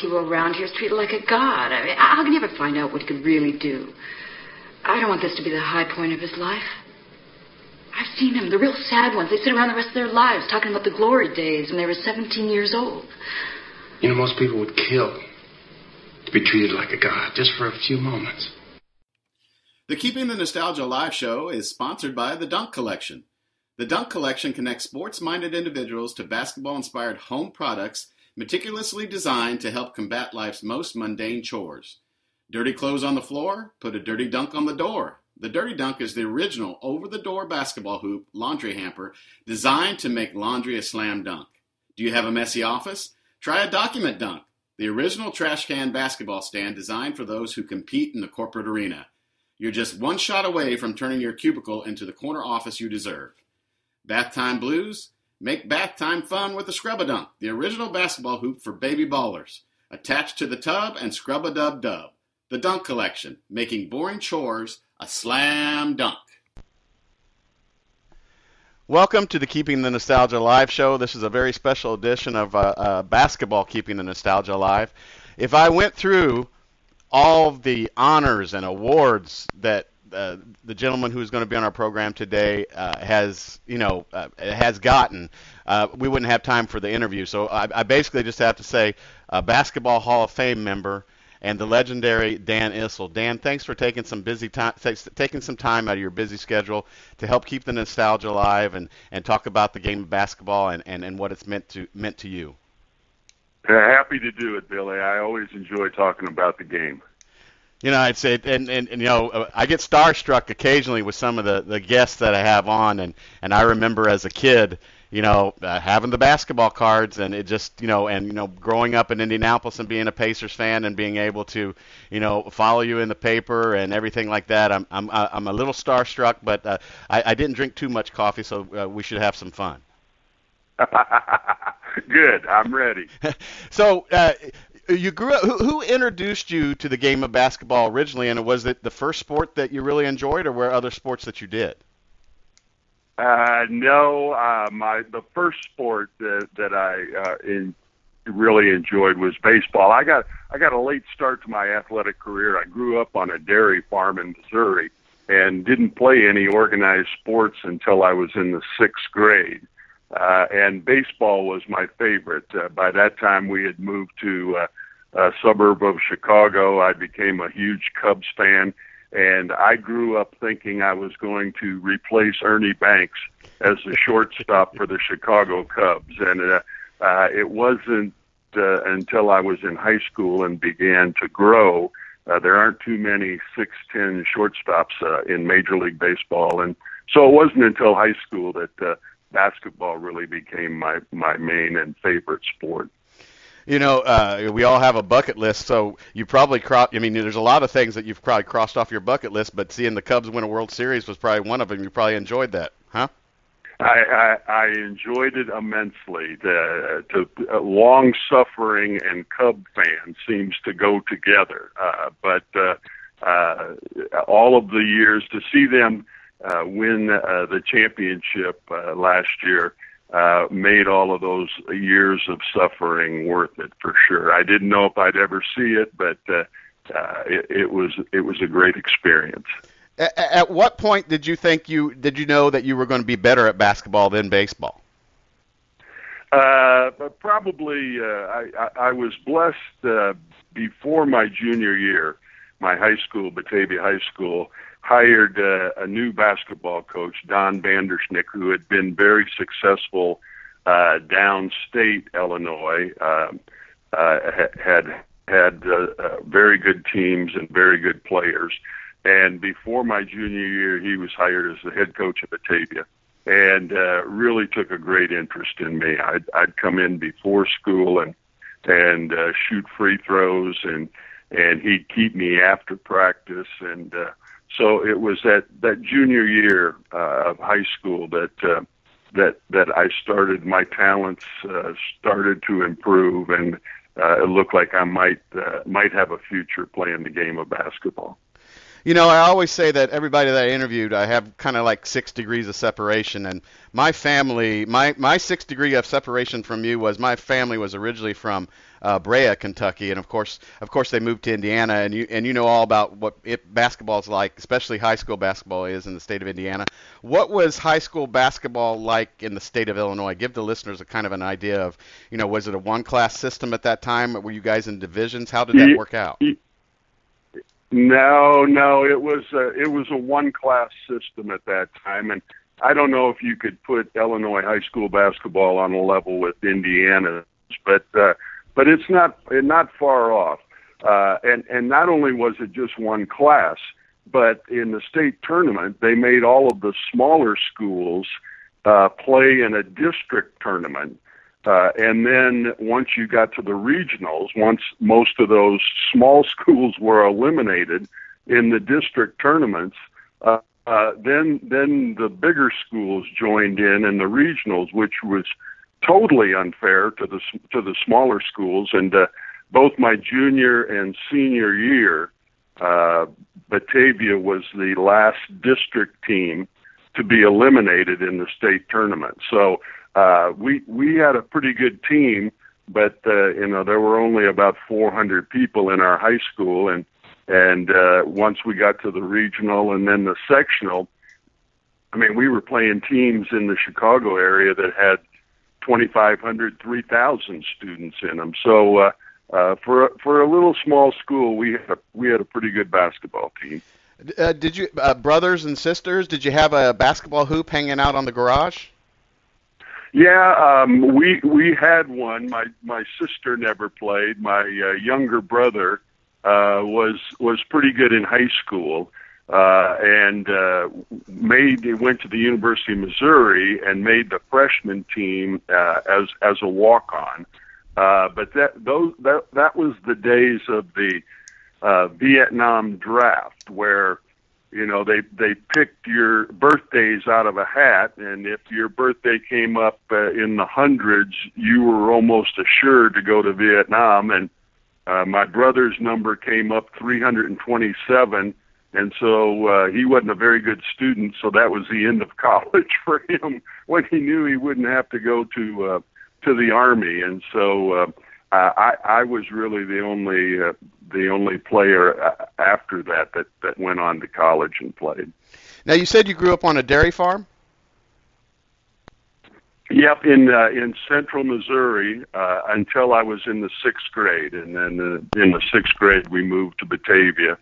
hero around here is treated like a god. I mean, how can you ever find out what he could really do? I don't want this to be the high point of his life. I've seen them, the real sad ones. They sit around the rest of their lives talking about the glory days when they were 17 years old. You know, most people would kill to be treated like a god just for a few moments. The Keeping the Nostalgia live show is sponsored by the Dunk Collection. The Dunk Collection connects sports minded individuals to basketball inspired home products meticulously designed to help combat life's most mundane chores. Dirty clothes on the floor? Put a dirty dunk on the door. The Dirty Dunk is the original over the door basketball hoop laundry hamper designed to make laundry a slam dunk. Do you have a messy office? Try a document dunk, the original trash can basketball stand designed for those who compete in the corporate arena. You're just one shot away from turning your cubicle into the corner office you deserve. Bath time blues? Make bath time fun with the Scrub a Dunk, the original basketball hoop for baby ballers. Attached to the tub and scrub a dub dub. The Dunk Collection, making boring chores a slam dunk. Welcome to the Keeping the Nostalgia Live show. This is a very special edition of uh, uh, basketball Keeping the Nostalgia Live. If I went through all the honors and awards that uh, the gentleman who's going to be on our program today uh, has, you know, uh, has gotten, uh, we wouldn't have time for the interview. So I, I basically just have to say, a Basketball Hall of Fame member and the legendary Dan Issel. Dan, thanks for taking some busy time, taking some time out of your busy schedule to help keep the nostalgia alive and, and talk about the game of basketball and, and, and what it's meant to meant to you. happy to do it, Billy. I always enjoy talking about the game. You know, I'd say, and, and, and you know, uh, I get starstruck occasionally with some of the, the guests that I have on, and, and I remember as a kid, you know, uh, having the basketball cards and it just, you know, and, you know, growing up in Indianapolis and being a Pacers fan and being able to, you know, follow you in the paper and everything like that. I'm, I'm, I'm a little starstruck, but uh, I, I didn't drink too much coffee, so uh, we should have some fun. Good. I'm ready. so, uh, you grew up. Who, who, introduced you to the game of basketball originally, and was it the first sport that you really enjoyed, or were other sports that you did? Uh, no, uh, my the first sport that that I uh, in, really enjoyed was baseball. I got I got a late start to my athletic career. I grew up on a dairy farm in Missouri and didn't play any organized sports until I was in the sixth grade. Uh, and baseball was my favorite. Uh, by that time, we had moved to uh, a suburb of Chicago. I became a huge Cubs fan and I grew up thinking I was going to replace Ernie Banks as the shortstop for the Chicago Cubs. And uh, uh, it wasn't uh, until I was in high school and began to grow. Uh, there aren't too many 6'10 shortstops uh, in Major League Baseball. And so it wasn't until high school that uh, basketball really became my, my main and favorite sport you know, uh, we all have a bucket list, so you probably cross. I mean, there's a lot of things that you've probably crossed off your bucket list, but seeing the Cubs win a World Series was probably one of them. You probably enjoyed that, huh? I, I, I enjoyed it immensely. The, to, uh, long suffering and Cub fan seems to go together, uh, but uh, uh, all of the years to see them uh, win uh, the championship uh, last year uh, made all of those years of suffering worth it for sure. I didn't know if I'd ever see it, but uh, uh, it, it was it was a great experience. At, at what point did you think you did you know that you were going to be better at basketball than baseball? Uh, probably, uh, I, I, I was blessed uh, before my junior year. My high school, Batavia High School, hired uh, a new basketball coach, Don Vandersnick, who had been very successful uh, downstate Illinois, um, uh, had had uh, uh, very good teams and very good players. And before my junior year, he was hired as the head coach of Batavia, and uh, really took a great interest in me. I'd, I'd come in before school and and uh, shoot free throws, and and he'd keep me after practice, and uh, so it was that that junior year uh, of high school that uh, that that I started my talents uh, started to improve, and uh, it looked like I might uh, might have a future playing the game of basketball. You know, I always say that everybody that I interviewed, I have kind of like six degrees of separation, and my family, my my six degree of separation from you was my family was originally from uh, Berea, Kentucky, and of course, of course, they moved to Indiana, and you and you know all about what it, basketball is like, especially high school basketball is in the state of Indiana. What was high school basketball like in the state of Illinois? Give the listeners a kind of an idea of, you know, was it a one class system at that time? Were you guys in divisions? How did that work out? No, no, it was a, it was a one class system at that time, and I don't know if you could put Illinois high school basketball on a level with Indiana, but uh, but it's not not far off. Uh, and and not only was it just one class, but in the state tournament they made all of the smaller schools uh, play in a district tournament. Uh, and then once you got to the regionals, once most of those small schools were eliminated in the district tournaments, uh, uh, then then the bigger schools joined in in the regionals, which was totally unfair to the to the smaller schools. And uh, both my junior and senior year, uh, Batavia was the last district team to be eliminated in the state tournament. So uh, we we had a pretty good team, but uh, you know there were only about 400 people in our high school, and and uh, once we got to the regional and then the sectional, I mean we were playing teams in the Chicago area that had 2,500, 3,000 students in them. So uh, uh, for for a little small school, we had a, we had a pretty good basketball team. Uh, did you uh, brothers and sisters? Did you have a basketball hoop hanging out on the garage? Yeah, um, we we had one. My my sister never played. My uh, younger brother uh, was was pretty good in high school, uh, and uh, made went to the University of Missouri and made the freshman team uh, as as a walk on. Uh, but that those that that was the days of the uh, Vietnam draft where you know they they picked your birthdays out of a hat. And if your birthday came up uh, in the hundreds you were almost assured to go to Vietnam. And uh, my brother's number came up 327 and so uh, he wasn't a very good student so that was the end of college for him when he knew he wouldn't have to go to uh, to the army and so uh, I, I was really the only uh, the only player uh, after that that that went on to college and played. Now you said you grew up on a dairy farm. Yep, in uh, in central Missouri uh, until I was in the sixth grade, and then uh, in the sixth grade we moved to Batavia,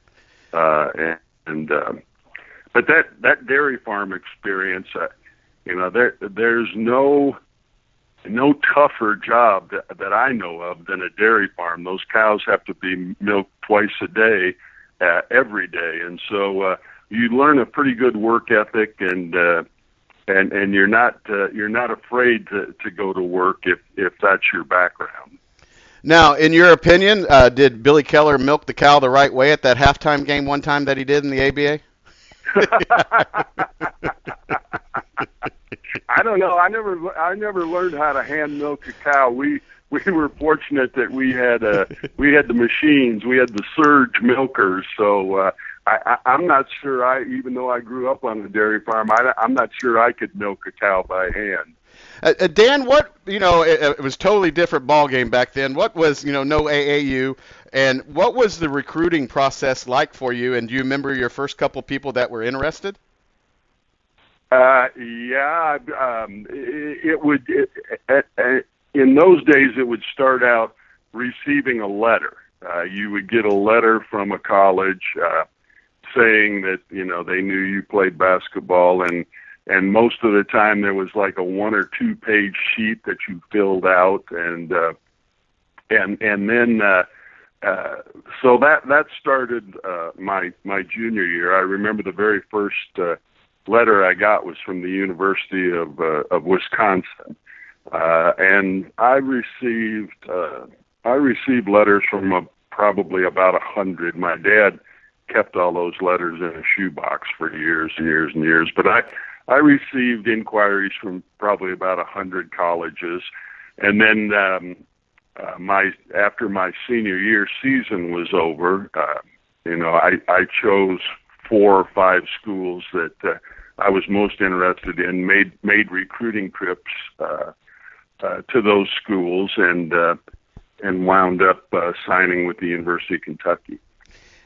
uh, and, and uh, but that that dairy farm experience, uh, you know, there there's no no tougher job that, that I know of than a dairy farm. Those cows have to be milked twice a day, uh, every day, and so uh, you learn a pretty good work ethic, and uh, and and you're not uh, you're not afraid to to go to work if if that's your background. Now, in your opinion, uh, did Billy Keller milk the cow the right way at that halftime game one time that he did in the ABA? I don't know. I never I never learned how to hand milk a cow. We we were fortunate that we had uh we had the machines. We had the surge milkers. So uh I, I I'm not sure I even though I grew up on a dairy farm, I I'm not sure I could milk a cow by hand. Uh, uh, Dan, what you know, it, it was totally different ball game back then. What was you know no AAU, and what was the recruiting process like for you? And do you remember your first couple people that were interested? Uh, yeah, um, it, it would. It, it, it, in those days, it would start out receiving a letter. Uh, you would get a letter from a college uh, saying that you know they knew you played basketball, and and most of the time there was like a one or two page sheet that you filled out, and uh, and and then. Uh, uh, so that that started uh, my my junior year. I remember the very first uh, letter I got was from the University of uh, of Wisconsin, uh, and I received uh, I received letters from a, probably about a hundred. My dad kept all those letters in a shoebox for years and years and years, but I I received inquiries from probably about a hundred colleges, and then um, uh, my after my senior year season was over, uh, you know I I chose four or five schools that uh, I was most interested in. Made made recruiting trips uh, uh, to those schools and uh, and wound up uh, signing with the University of Kentucky.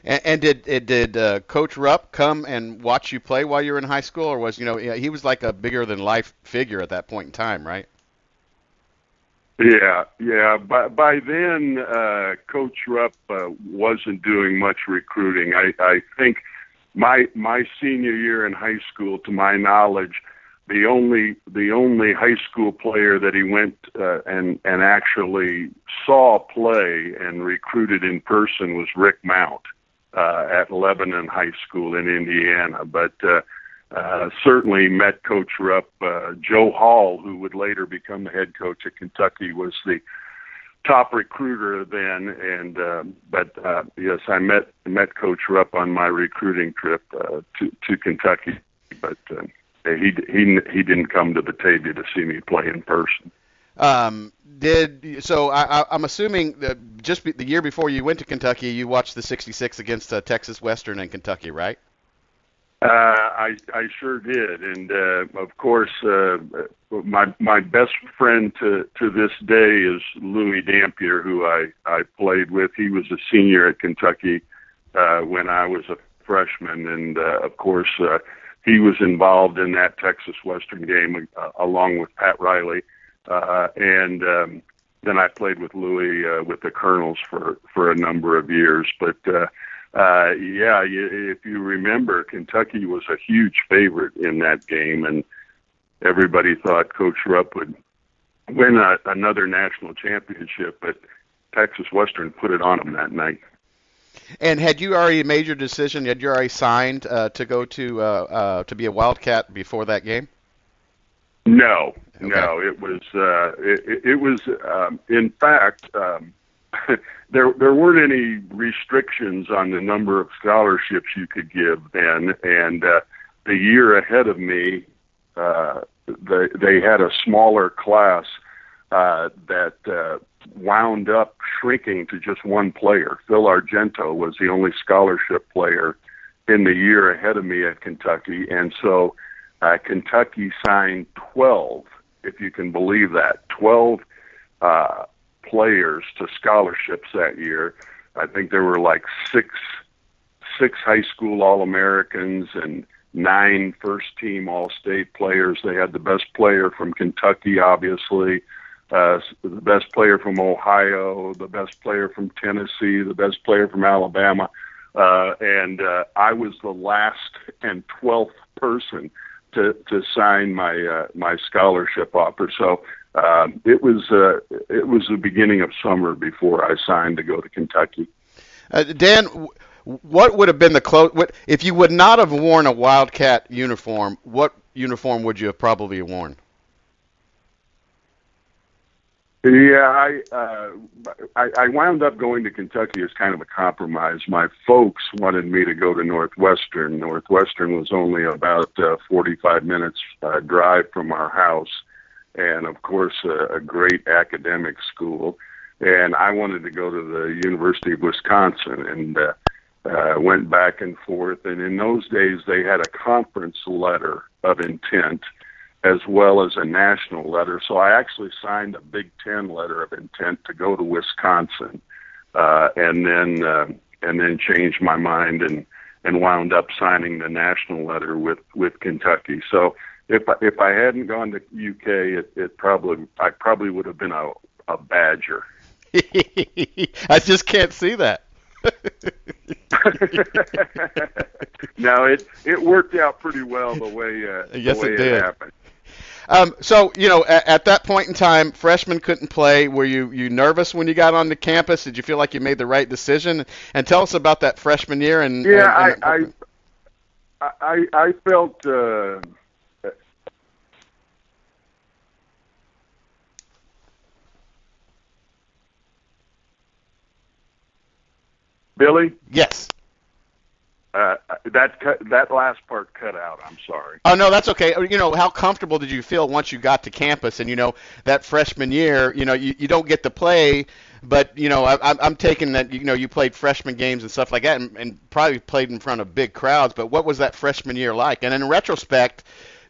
And, and did did uh, Coach Rupp come and watch you play while you were in high school, or was you know he was like a bigger than life figure at that point in time, right? Yeah, yeah. By by then, uh, Coach Rupp uh, wasn't doing much recruiting. I I think my my senior year in high school, to my knowledge, the only the only high school player that he went uh, and and actually saw play and recruited in person was Rick Mount uh, at Lebanon High School in Indiana. But uh, uh, certainly met Coach Rupp. Uh, Joe Hall, who would later become the head coach at Kentucky, was the top recruiter then. And uh, but uh, yes, I met met Coach Rupp on my recruiting trip uh, to to Kentucky. But uh, he he he didn't come to Batavia to see me play in person. Um, did so? I, I'm assuming that just be, the year before you went to Kentucky, you watched the '66 against uh, Texas Western and Kentucky, right? Uh, I I sure did, and uh, of course, uh, my my best friend to to this day is Louis Dampier, who I I played with. He was a senior at Kentucky uh, when I was a freshman, and uh, of course, uh, he was involved in that Texas Western game uh, along with Pat Riley, uh, and um, then I played with Louis uh, with the Colonels for for a number of years, but. Uh, uh, yeah, if you remember, Kentucky was a huge favorite in that game, and everybody thought Coach Rupp would win a, another national championship, but Texas Western put it on him that night. And had you already made your decision? Had you already signed uh, to go to uh, uh, to be a Wildcat before that game? No, okay. no. It was uh, it, it was um, in fact. Um, there there weren't any restrictions on the number of scholarships you could give then, and uh, the year ahead of me, uh, they they had a smaller class uh, that uh, wound up shrinking to just one player. Phil Argento was the only scholarship player in the year ahead of me at Kentucky, and so uh, Kentucky signed 12, if you can believe that, 12 uh, players to scholarships that year. I think there were like six six high school All Americans and nine first team All State players. They had the best player from Kentucky, obviously, uh, the best player from Ohio, the best player from Tennessee, the best player from Alabama, uh, and uh, I was the last and twelfth person to to sign my uh, my scholarship offer. So um, it was uh, it was the beginning of summer before I signed to go to Kentucky. Uh, Dan, what would have been the close? What if you would not have worn a Wildcat uniform? What uniform would you have probably worn? Yeah, I, uh, I I wound up going to Kentucky as kind of a compromise. My folks wanted me to go to Northwestern. Northwestern was only about uh, 45 minutes uh, drive from our house, and of course a, a great academic school. And I wanted to go to the University of Wisconsin, and uh, uh, went back and forth. And in those days, they had a conference letter of intent as well as a national letter. So I actually signed a Big Ten letter of intent to go to Wisconsin, uh, and then uh, and then changed my mind and and wound up signing the national letter with with Kentucky. So if I, if I hadn't gone to UK, it, it probably I probably would have been a a Badger. I just can't see that. no, it it worked out pretty well the way uh, yes, the way it did. It happened. Um, so you know, at, at, that point in time, freshmen couldn't play. Were you you nervous when you got onto campus? Did you feel like you made the right decision? And tell us about that freshman year. And yeah, and, and, I, I, I I felt. Uh, Billy? Yes. Uh, that cut, that last part cut out. I'm sorry. Oh no, that's okay. You know, how comfortable did you feel once you got to campus? And you know, that freshman year, you know, you, you don't get to play, but you know, I, I'm taking that you know you played freshman games and stuff like that, and, and probably played in front of big crowds. But what was that freshman year like? And in retrospect,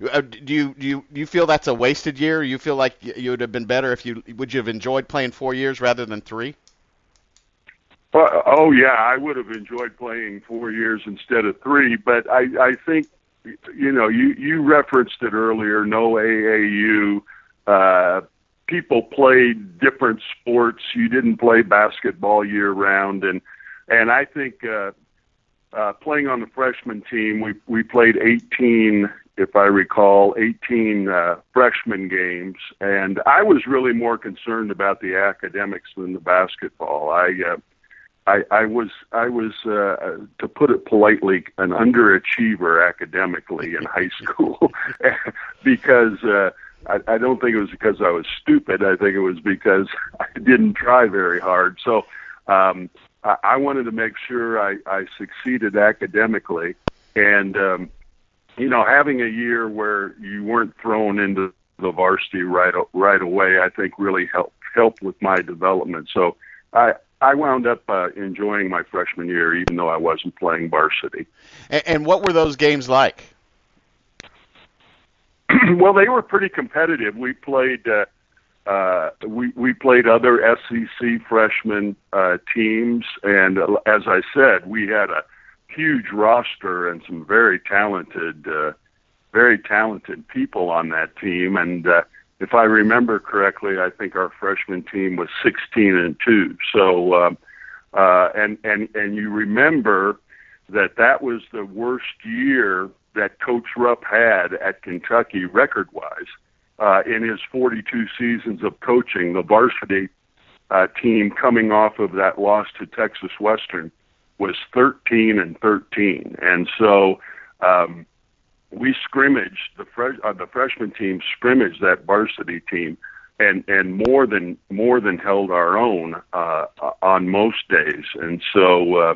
uh, do you do you do you feel that's a wasted year? You feel like you would have been better if you would you have enjoyed playing four years rather than three? Well, oh yeah, I would have enjoyed playing four years instead of three. But I I think you know you you referenced it earlier. No AAU. Uh, people played different sports. You didn't play basketball year round, and and I think uh, uh, playing on the freshman team, we we played 18 if I recall, 18 uh, freshman games, and I was really more concerned about the academics than the basketball. I, uh, I, I was, I was, uh, to put it politely, an underachiever academically in high school because uh, I, I don't think it was because I was stupid. I think it was because I didn't try very hard. So um, I, I wanted to make sure I, I succeeded academically, and um, you know, having a year where you weren't thrown into the varsity right right away, I think really helped helped with my development. So I I wound up uh, enjoying my freshman year, even though I wasn't playing varsity. And, and what were those games like? well, they were pretty competitive. We played. Uh, uh, we we played other SEC freshman uh, teams, and uh, as I said, we had a huge roster and some very talented, uh, very talented people on that team. And uh, if I remember correctly, I think our freshman team was 16 and two. So, uh, uh, and and and you remember that that was the worst year that Coach Rupp had at Kentucky record-wise uh, in his 42 seasons of coaching. The varsity uh, team coming off of that loss to Texas Western was 13 and 13, and so um, we scrimmaged the fresh uh, the freshman team scrimmaged that varsity team, and and more than more than held our own uh, on most days, and so. Uh,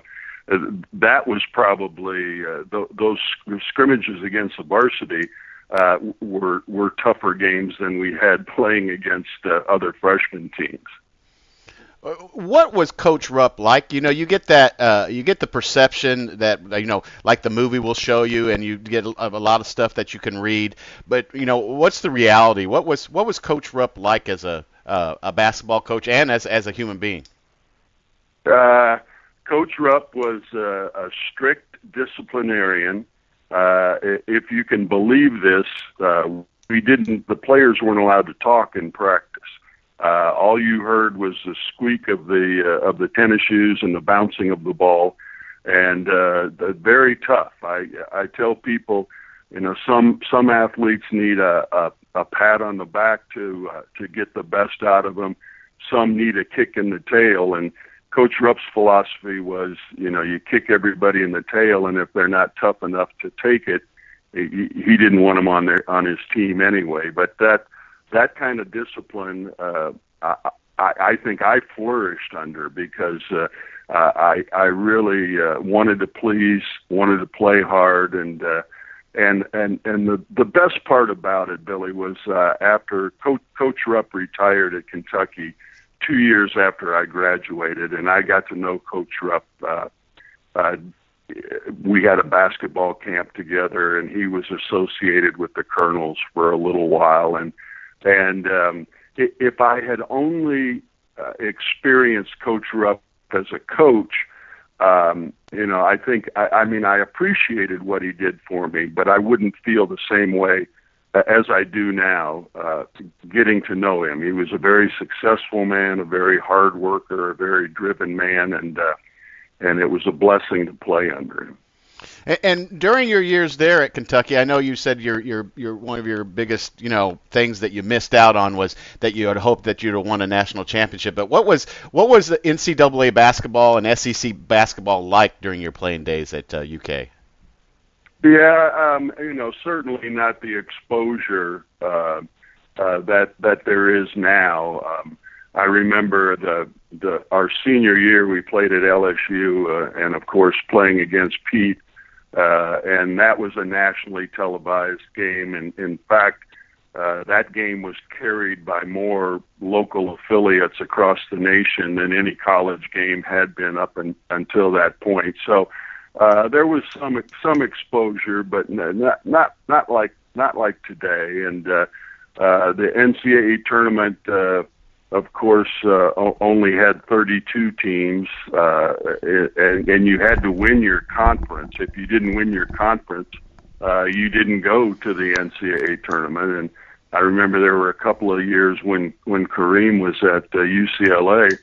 that was probably uh, th- those scrimmages against the varsity uh, were were tougher games than we had playing against uh, other freshman teams. What was Coach Rupp like? You know, you get that, uh, you get the perception that you know, like the movie will show you, and you get a, a lot of stuff that you can read. But you know, what's the reality? What was what was Coach Rupp like as a uh, a basketball coach and as as a human being? Uh, coach Rupp was uh, a strict disciplinarian. Uh, if you can believe this, uh, we didn't. The players weren't allowed to talk in practice. Uh, all you heard was the squeak of the uh, of the tennis shoes and the bouncing of the ball, and uh, very tough. I I tell people, you know, some some athletes need a a, a pat on the back to uh, to get the best out of them. Some need a kick in the tail, and Coach Rupp's philosophy was, you know, you kick everybody in the tail, and if they're not tough enough to take it, he, he didn't want them on their on his team anyway. But that that kind of discipline, uh, I, I, think I flourished under because uh, I, I really uh, wanted to please, wanted to play hard, and uh, and and and the the best part about it, Billy, was uh, after Coach Coach Rupp retired at Kentucky, two years after I graduated, and I got to know Coach Rupp. Uh, uh, we had a basketball camp together, and he was associated with the Colonels for a little while, and and um, if I had only uh, experienced Coach Rupp as a coach, um, you know, I think, I, I mean, I appreciated what he did for me, but I wouldn't feel the same way as I do now, uh, getting to know him. He was a very successful man, a very hard worker, a very driven man, and uh, and it was a blessing to play under him. And, during your years there at Kentucky, I know you said your your your one of your biggest you know things that you missed out on was that you had hoped that you'd have won a national championship. But what was what was the NCAA basketball and SEC basketball like during your playing days at uh, UK? Yeah, um, you know, certainly not the exposure uh, uh, that that there is now. Um, I remember the the our senior year we played at LSU, uh, and of course playing against Pete uh, and that was a nationally televised game. And in fact, uh, that game was carried by more local affiliates across the nation than any college game had been up in, until that point. So uh, there was some some exposure, but not not not like not like today. And uh, uh, the NCAA tournament, uh, of course, uh, only had 32 teams, uh, and, and you had to win your conference. If you didn't win your conference, uh, you didn't go to the NCAA tournament. And I remember there were a couple of years when when Kareem was at uh, UCLA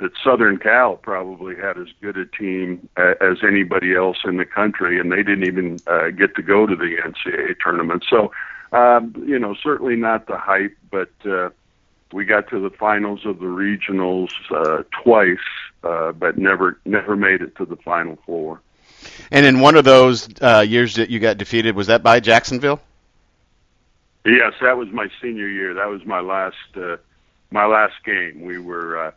that Southern Cal probably had as good a team uh, as anybody else in the country, and they didn't even uh, get to go to the NCAA tournament. So, um, you know, certainly not the hype, but uh, we got to the finals of the regionals uh, twice, uh, but never never made it to the final four. And in one of those uh, years that you got defeated, was that by Jacksonville? Yes, that was my senior year. That was my last uh, my last game. We were uh,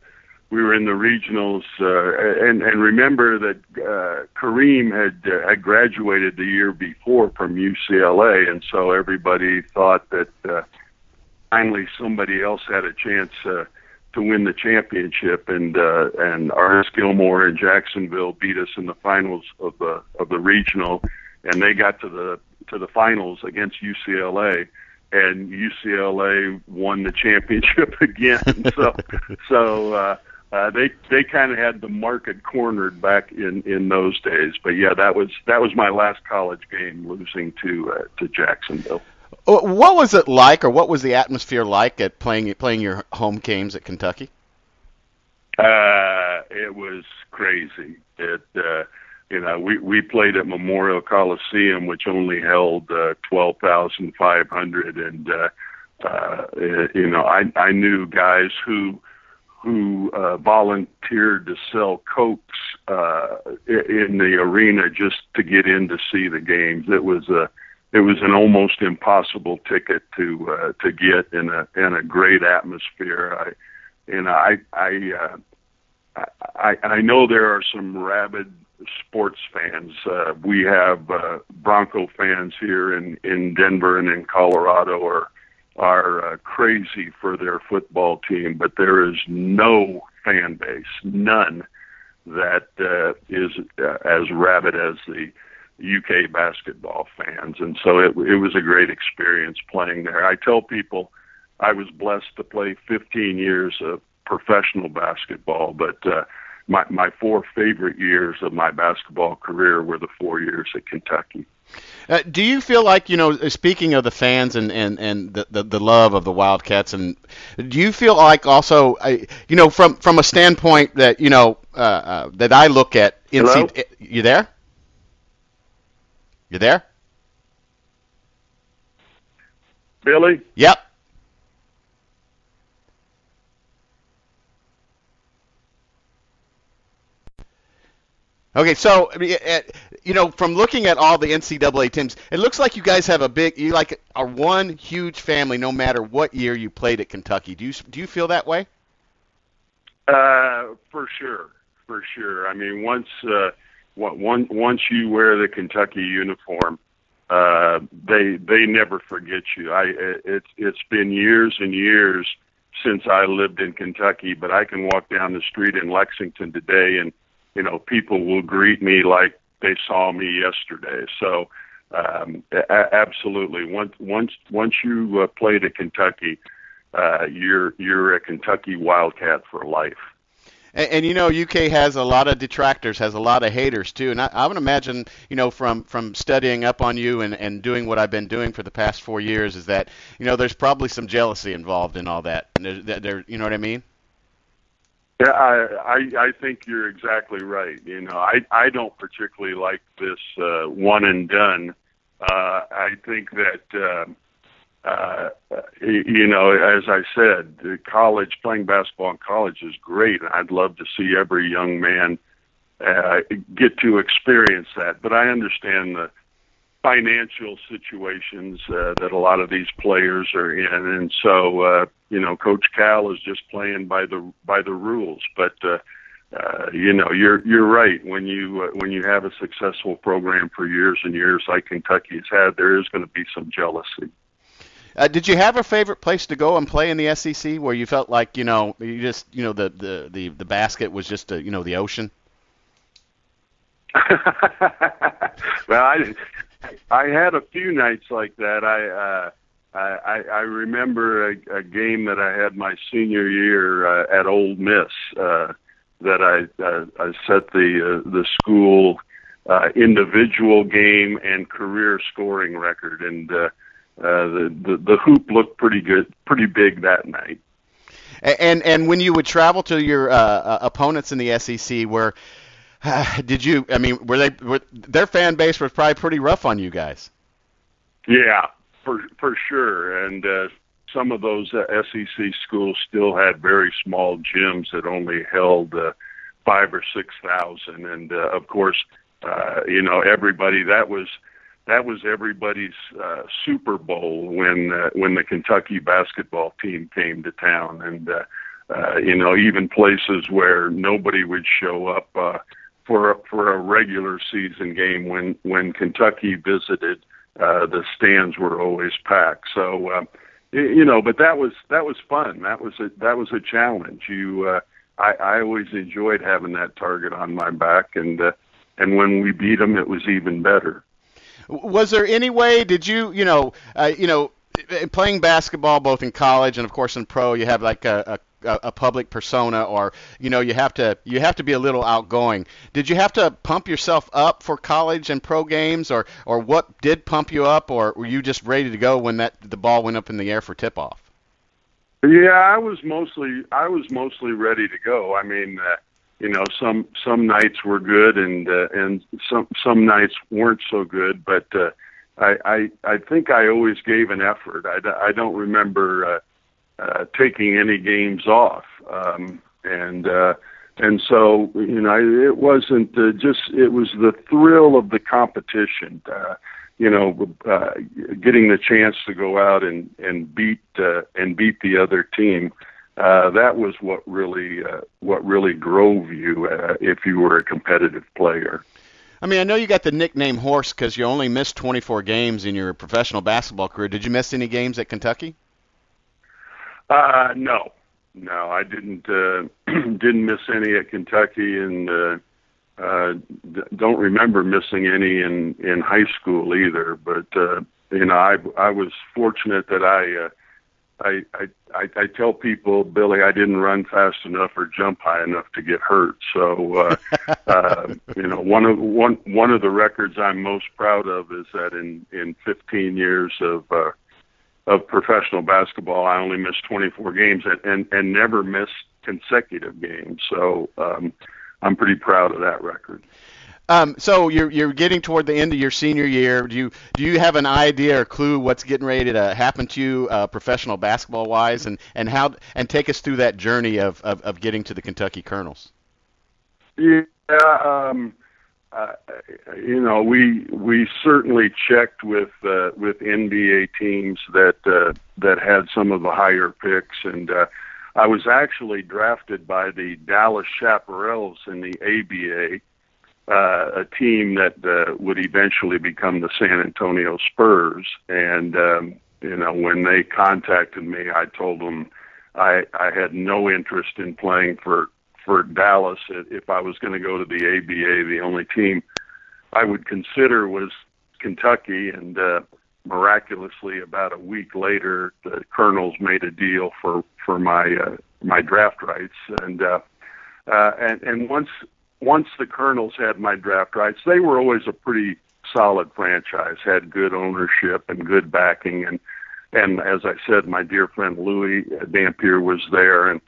we were in the regionals, uh, and and remember that uh, Kareem had uh, had graduated the year before from UCLA, and so everybody thought that uh, finally somebody else had a chance uh, to win the championship, and uh, and Artis Gilmore and Jacksonville beat us in the finals of the of the regional, and they got to the to the finals against UCLA and UCLA won the championship again. so, so uh, uh, they they kind of had the market cornered back in in those days. But yeah, that was that was my last college game, losing to uh, to Jacksonville. What was it like, or what was the atmosphere like at playing playing your home games at Kentucky? Uh, it was crazy. It uh, you know, we we played at Memorial Coliseum, which only held uh, twelve thousand five hundred, and uh, uh, you know, I I knew guys who who uh, volunteered to sell cokes uh, in the arena just to get in to see the games. It was a it was an almost impossible ticket to uh, to get in a in a great atmosphere. I you know I I uh, I I know there are some rabid sports fans. Uh, we have uh, Bronco fans here in in Denver and in Colorado are are uh, crazy for their football team, but there is no fan base, none that uh, is uh, as rabid as the UK basketball fans, and so it it was a great experience playing there. I tell people I was blessed to play 15 years of professional basketball, but uh, my my four favorite years of my basketball career were the four years at Kentucky. Uh, do you feel like you know, speaking of the fans and and and the, the, the love of the Wildcats, and do you feel like also, uh, you know, from from a standpoint that you know uh, uh that I look at, Hello? you there? You there? Billy? Yep. Okay, so you know, from looking at all the NCAA teams, it looks like you guys have a big, you like are one huge family, no matter what year you played at Kentucky. Do you do you feel that way? Uh, for sure, for sure. I mean, once uh, one, once you wear the Kentucky uniform, uh, they they never forget you. I it's it's been years and years since I lived in Kentucky, but I can walk down the street in Lexington today and you know, people will greet me like they saw me yesterday. So, um, a- absolutely. Once once once you uh, played at Kentucky, uh, you're you're a Kentucky Wildcat for life. And, and, you know, UK has a lot of detractors, has a lot of haters too. And I, I would imagine, you know, from from studying up on you and and doing what I've been doing for the past four years, is that you know there's probably some jealousy involved in all that. And there, there you know what I mean? Yeah, I, I I think you're exactly right. You know, I I don't particularly like this uh, one and done. Uh, I think that uh, uh, you know, as I said, college playing basketball in college is great, and I'd love to see every young man uh, get to experience that. But I understand the financial situations uh, that a lot of these players are in, and so uh, you know, Coach Cal is just playing by the by the rules. But uh, uh, you know, you're you're right. When you uh, when you have a successful program for years and years, like Kentucky has had, there is going to be some jealousy. Uh, did you have a favorite place to go and play in the SEC where you felt like you know you just you know the the the, the basket was just a, you know the ocean? well, I I had a few nights like that. I uh, I, I remember a, a game that I had my senior year uh, at Ole Miss uh, that I uh, I set the uh, the school uh, individual game and career scoring record, and uh, uh, the, the the hoop looked pretty good, pretty big that night. And and when you would travel to your uh, uh opponents in the SEC, where uh, did you? I mean, were they were, their fan base was probably pretty rough on you guys? Yeah, for for sure, and uh, some of those uh, SEC schools still had very small gyms that only held uh, five or six thousand, and uh, of course, uh, you know, everybody that was that was everybody's uh, Super Bowl when uh, when the Kentucky basketball team came to town, and uh, uh, you know, even places where nobody would show up uh, for a, for a regular season game when when Kentucky visited uh, the stands were always packed. So, uh, you know, but that was that was fun. That was a that was a challenge. You, uh, I, I always enjoyed having that target on my back, and uh, and when we beat them, it was even better. Was there any way? Did you, you know, uh, you know, playing basketball both in college and of course in pro, you have like a, a a, a public persona or you know you have to you have to be a little outgoing. Did you have to pump yourself up for college and pro games or or what did pump you up or were you just ready to go when that the ball went up in the air for tip off? Yeah, I was mostly I was mostly ready to go. I mean, uh, you know, some some nights were good and uh, and some some nights weren't so good, but uh, I I I think I always gave an effort. I I don't remember uh, uh, taking any games off. Um, and uh, and so you know it wasn't uh, just it was the thrill of the competition. Uh, you know, uh, getting the chance to go out and and beat uh, and beat the other team. Uh, that was what really uh, what really drove you uh, if you were a competitive player. I mean, I know you got the nickname Horse because you only missed 24 games in your professional basketball career. Did you miss any games at Kentucky? Uh, no, no, I didn't. Uh, didn't miss any at Kentucky, and uh, uh, d- don't remember missing any in in high school either. But uh, you know, I I was fortunate that I. Uh, I, I I I tell people, Billy, I didn't run fast enough or jump high enough to get hurt. So, uh, uh, you know, one of one one of the records I'm most proud of is that in in 15 years of uh, of professional basketball, I only missed 24 games and and, and never missed consecutive games. So um, I'm pretty proud of that record. Um, so you're you're getting toward the end of your senior year. Do you do you have an idea or clue what's getting ready to happen to you, uh, professional basketball wise, and and how and take us through that journey of of, of getting to the Kentucky Colonels? Yeah. Um, uh, you know, we we certainly checked with uh, with NBA teams that uh, that had some of the higher picks, and uh, I was actually drafted by the Dallas Chaparrals in the ABA, uh, a team that uh, would eventually become the San Antonio Spurs. And um, you know, when they contacted me, I told them I I had no interest in playing for for Dallas. If I was going to go to the ABA, the only team I would consider was Kentucky, and uh, miraculously, about a week later, the Colonels made a deal for for my uh, my draft rights, and uh, uh, and and once once the Colonels had my draft rights, they were always a pretty solid franchise, had good ownership and good backing, and and as I said, my dear friend Louis Dampier was there, and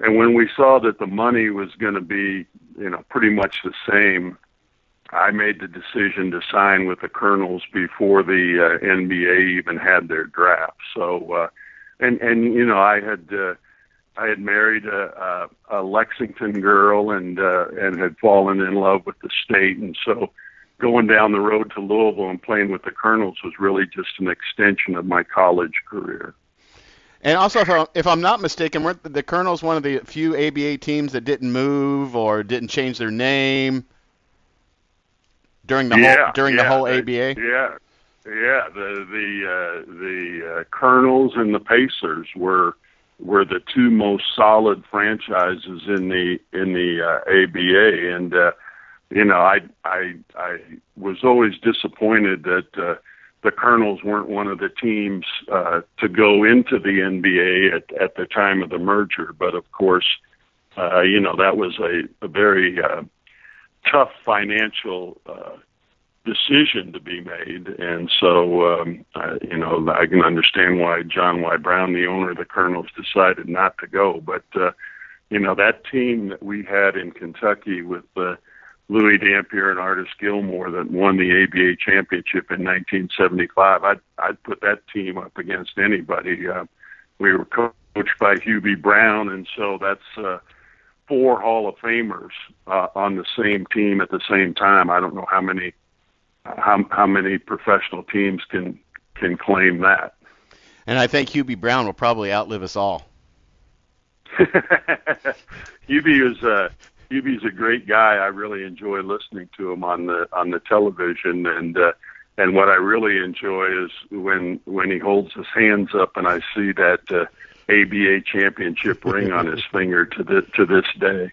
and when we saw that the money was going to be, you know, pretty much the same, I made the decision to sign with the Colonels before the uh, NBA even had their draft. So, uh, and and you know, I had uh, I had married a, a, a Lexington girl and uh, and had fallen in love with the state, and so going down the road to Louisville and playing with the Colonels was really just an extension of my college career. And also, if, I, if I'm not mistaken, weren't the Colonels one of the few ABA teams that didn't move or didn't change their name during the yeah, whole during yeah, the whole ABA? Yeah, yeah. The the uh, the uh, Colonels and the Pacers were were the two most solid franchises in the in the uh, ABA, and uh, you know I I I was always disappointed that. Uh, the Colonels weren't one of the teams uh, to go into the NBA at, at the time of the merger, but of course, uh, you know that was a, a very uh, tough financial uh, decision to be made, and so um, uh, you know I can understand why John Y. Brown, the owner of the Colonels, decided not to go. But uh, you know that team that we had in Kentucky with uh, Louis Dampier and Artis Gilmore that won the ABA championship in 1975, I'd I'd put that team up against anybody. Uh, we were coached by Hubie Brown, and so that's. Uh, Four Hall of Famers uh, on the same team at the same time. I don't know how many how how many professional teams can can claim that. And I think Hubie Brown will probably outlive us all. Hubie is a Hubie's a great guy. I really enjoy listening to him on the on the television, and uh, and what I really enjoy is when when he holds his hands up and I see that uh, ABA championship ring on his finger to the to this day.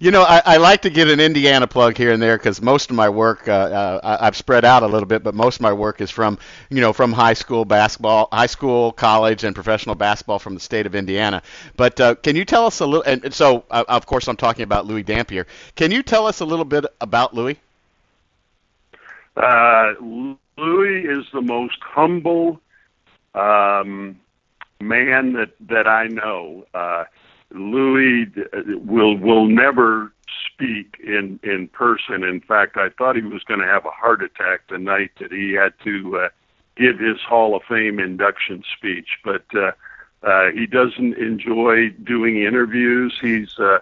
You know, I, I like to get an Indiana plug here and there because most of my work, uh, uh, I've spread out a little bit, but most of my work is from, you know, from high school basketball, high school, college, and professional basketball from the state of Indiana. But uh, can you tell us a little? And and so, uh, of course, I'm talking about Louis Dampier. Can you tell us a little bit about Louis? Uh, Louis is the most humble um, man that that I know. Uh, Louis d- will will never speak in in person. In fact, I thought he was going to have a heart attack the night that he had to uh, give his Hall of Fame induction speech. But uh, uh, he doesn't enjoy doing interviews. He's uh,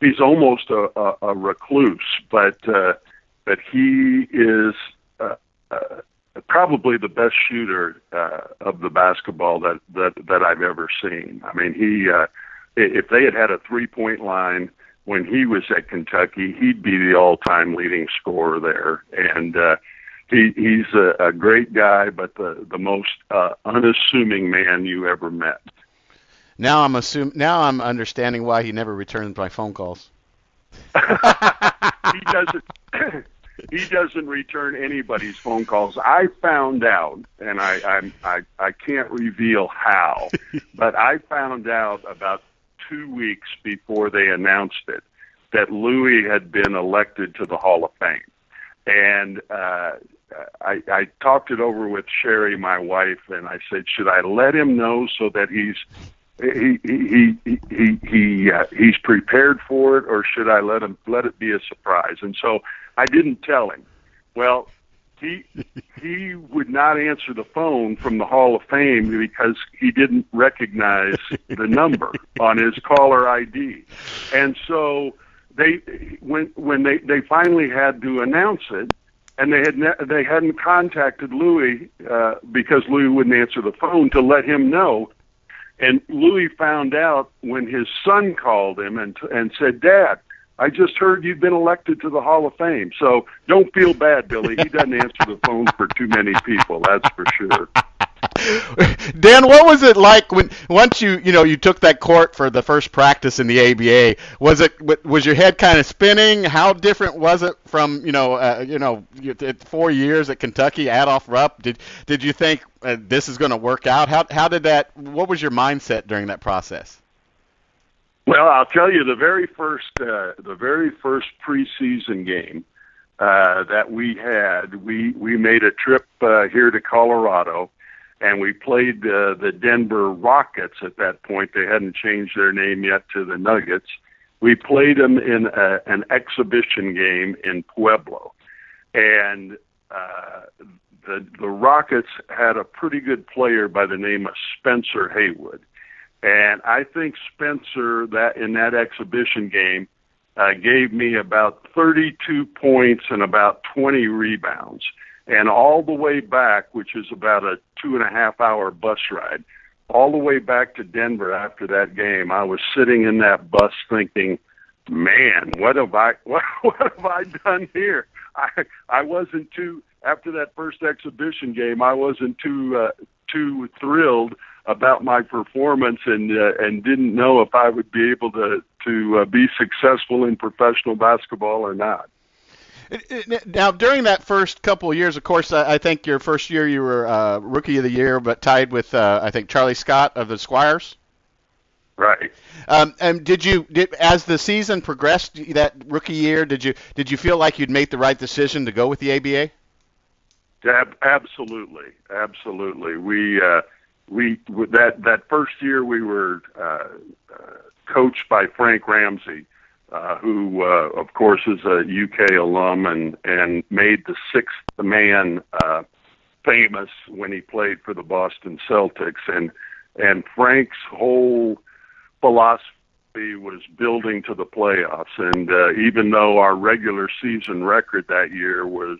he's almost a, a, a recluse, but uh, but he is uh, uh, probably the best shooter uh, of the basketball that that that I've ever seen. I mean, he uh, if they had had a three point line when he was at Kentucky, he'd be the all time leading scorer there, and. uh he, he's a, a great guy, but the the most uh, unassuming man you ever met. Now I'm assuming. Now I'm understanding why he never returns my phone calls. he doesn't he doesn't return anybody's phone calls. I found out, and I I'm, I I can't reveal how, but I found out about two weeks before they announced it that Louis had been elected to the Hall of Fame, and uh, I I talked it over with Sherry, my wife, and I said, should I let him know so that he's he he he he he uh, he's prepared for it, or should I let him let it be a surprise? And so I didn't tell him. Well, he he would not answer the phone from the Hall of Fame because he didn't recognize the number on his caller ID, and so they when when they they finally had to announce it. And they had ne- they hadn't contacted Louis uh, because Louis wouldn't answer the phone to let him know and Louis found out when his son called him and and said, "Dad, I just heard you've been elected to the Hall of Fame. So don't feel bad, Billy. He doesn't answer the phone for too many people. That's for sure." Dan, what was it like when once you you know you took that court for the first practice in the ABA? Was it was your head kind of spinning? How different was it from you know uh, you know four years at Kentucky, Adolph Rupp? Did did you think uh, this is going to work out? How how did that? What was your mindset during that process? Well, I'll tell you the very first uh, the very first preseason game uh, that we had, we we made a trip uh, here to Colorado, and we played uh, the Denver Rockets. At that point, they hadn't changed their name yet to the Nuggets. We played them in a, an exhibition game in Pueblo, and uh, the the Rockets had a pretty good player by the name of Spencer Haywood. And I think Spencer that in that exhibition game uh, gave me about 32 points and about 20 rebounds. And all the way back, which is about a two and a half hour bus ride, all the way back to Denver after that game, I was sitting in that bus thinking, "Man, what have I what, what have I done here?" I I wasn't too after that first exhibition game. I wasn't too uh, too thrilled about my performance and uh, and didn't know if I would be able to to uh, be successful in professional basketball or not. Now, during that first couple of years, of course, I think your first year you were uh, rookie of the year, but tied with uh, I think Charlie Scott of the Squires. Right. Um, and did you, did, as the season progressed, that rookie year, did you did you feel like you'd made the right decision to go with the ABA? absolutely, absolutely. We uh, we that that first year we were uh, uh, coached by Frank Ramsey, uh, who uh, of course is a UK alum and and made the sixth man uh, famous when he played for the Boston Celtics. And and Frank's whole philosophy was building to the playoffs. And even though our regular season record that year was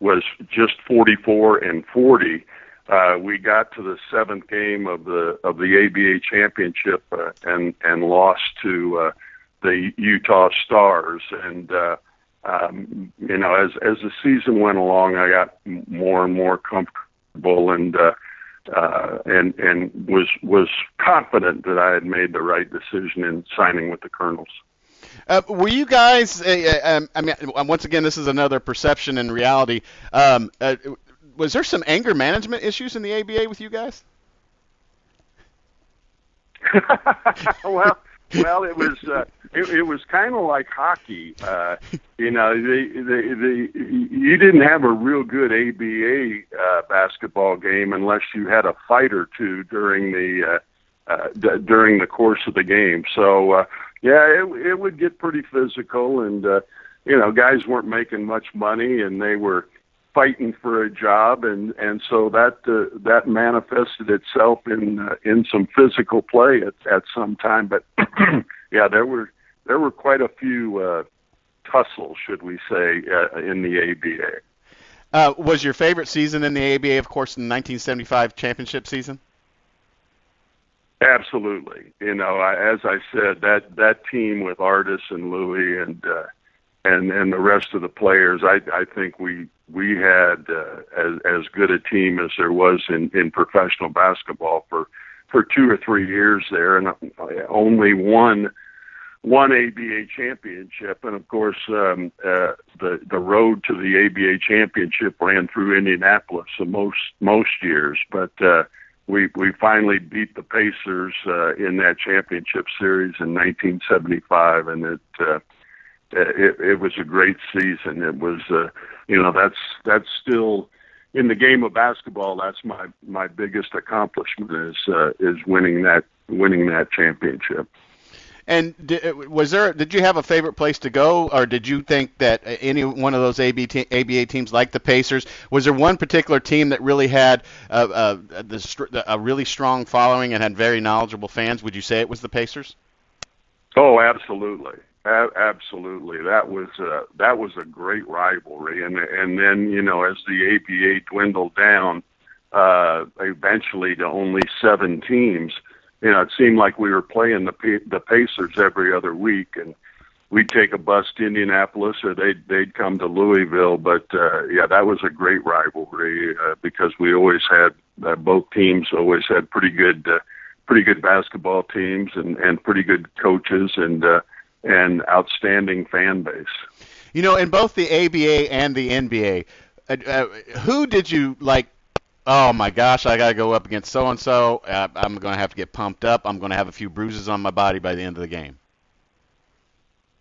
was just 44 and 40 uh, we got to the seventh game of the of the ABA championship uh, and and lost to uh, the Utah Stars. And uh, um, you know, as as the season went along, I got more and more comfortable and uh, uh, and and was was confident that I had made the right decision in signing with the Colonels. Uh, were you guys? Uh, um, I mean, once again, this is another perception and reality. Um, uh, was there some anger management issues in the ABA with you guys? well, well, it was uh, it, it was kind of like hockey. Uh, you know, the, the the you didn't have a real good ABA uh, basketball game unless you had a fight or two during the uh, uh, d- during the course of the game. So uh, yeah, it it would get pretty physical, and uh, you know, guys weren't making much money, and they were fighting for a job, and and so that uh, that manifested itself in uh, in some physical play at at some time. But yeah, there were there were quite a few uh, tussles, should we say, uh, in the ABA. Uh, was your favorite season in the ABA, of course, in the 1975 championship season? Absolutely. You know, I, as I said, that that team with Artis and Louis and uh, and and the rest of the players, I I think we we had uh, as as good a team as there was in in professional basketball for for two or three years there, and only one one ABA championship, and of course um, uh, the the road to the ABA championship ran through Indianapolis so most most years, but uh, we we finally beat the Pacers uh, in that championship series in 1975, and it. Uh, Uh, it, it was a great season. It was, uh, you know, that's that's still in the game of basketball. That's my my biggest accomplishment is uh, is winning that winning that championship. And did, uh, was there? Did you have a favorite place to go, or did you think that uh, any one of those ABA, te- ABA teams, like the Pacers, was there one particular team that really had a, a, a really strong following and had very knowledgeable fans? Would you say it was the Pacers? Oh, absolutely. A- absolutely, that was uh, that was a great rivalry, and and then you know as the ABA dwindled down, uh, eventually to only seven teams, you know it seemed like we were playing the the Pacers every other week, and we'd take a bus to Indianapolis or they'd they'd come to Louisville. But uh, yeah, that was a great rivalry uh, because we always had uh, both teams always had pretty good uh, pretty good basketball teams and and pretty good coaches and. Uh, and outstanding fan base. You know, in both the ABA and the NBA, uh, uh, who did you like? Oh my gosh, I got to go up against so and so. I'm going to have to get pumped up. I'm going to have a few bruises on my body by the end of the game.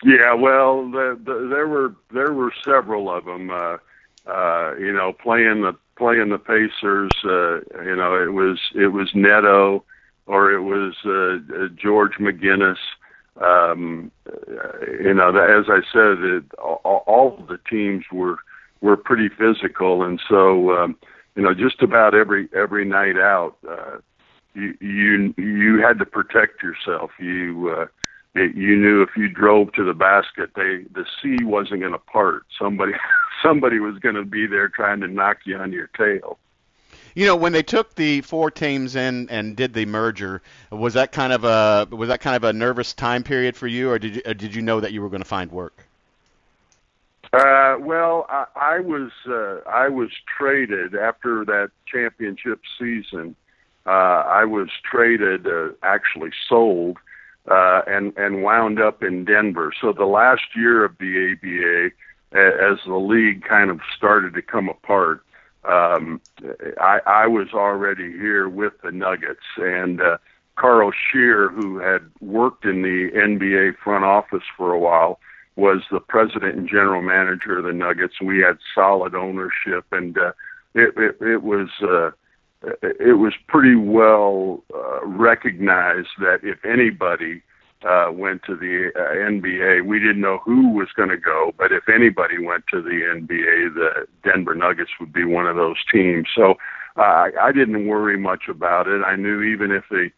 Yeah, well, the, the, there were there were several of them. Uh, uh, you know, playing the playing the Pacers. Uh, you know, it was it was Neto or it was uh, uh George McGinnis um, you know, as I said, it, all, all the teams were were pretty physical, and so um, you know, just about every every night out, uh, you you you had to protect yourself. You uh, it, you knew if you drove to the basket, they the sea wasn't going to part. Somebody somebody was going to be there trying to knock you on your tail. You know, when they took the four teams in and did the merger, was that kind of a was that kind of a nervous time period for you, or did you, or did you know that you were going to find work? Uh, well, I, I was uh, I was traded after that championship season. Uh, I was traded, uh, actually sold, uh, and and wound up in Denver. So the last year of the ABA, as the league kind of started to come apart, um, I, I was already here with the Nuggets and. Uh, Carl Scheer, who had worked in the NBA front office for a while, was the president and general manager of the Nuggets. We had solid ownership, and uh, it, it, it was uh, it was pretty well uh, recognized that if anybody uh, went to the uh, NBA, we didn't know who was going to go, but if anybody went to the NBA, the Denver Nuggets would be one of those teams. So uh, I didn't worry much about it. I knew even if the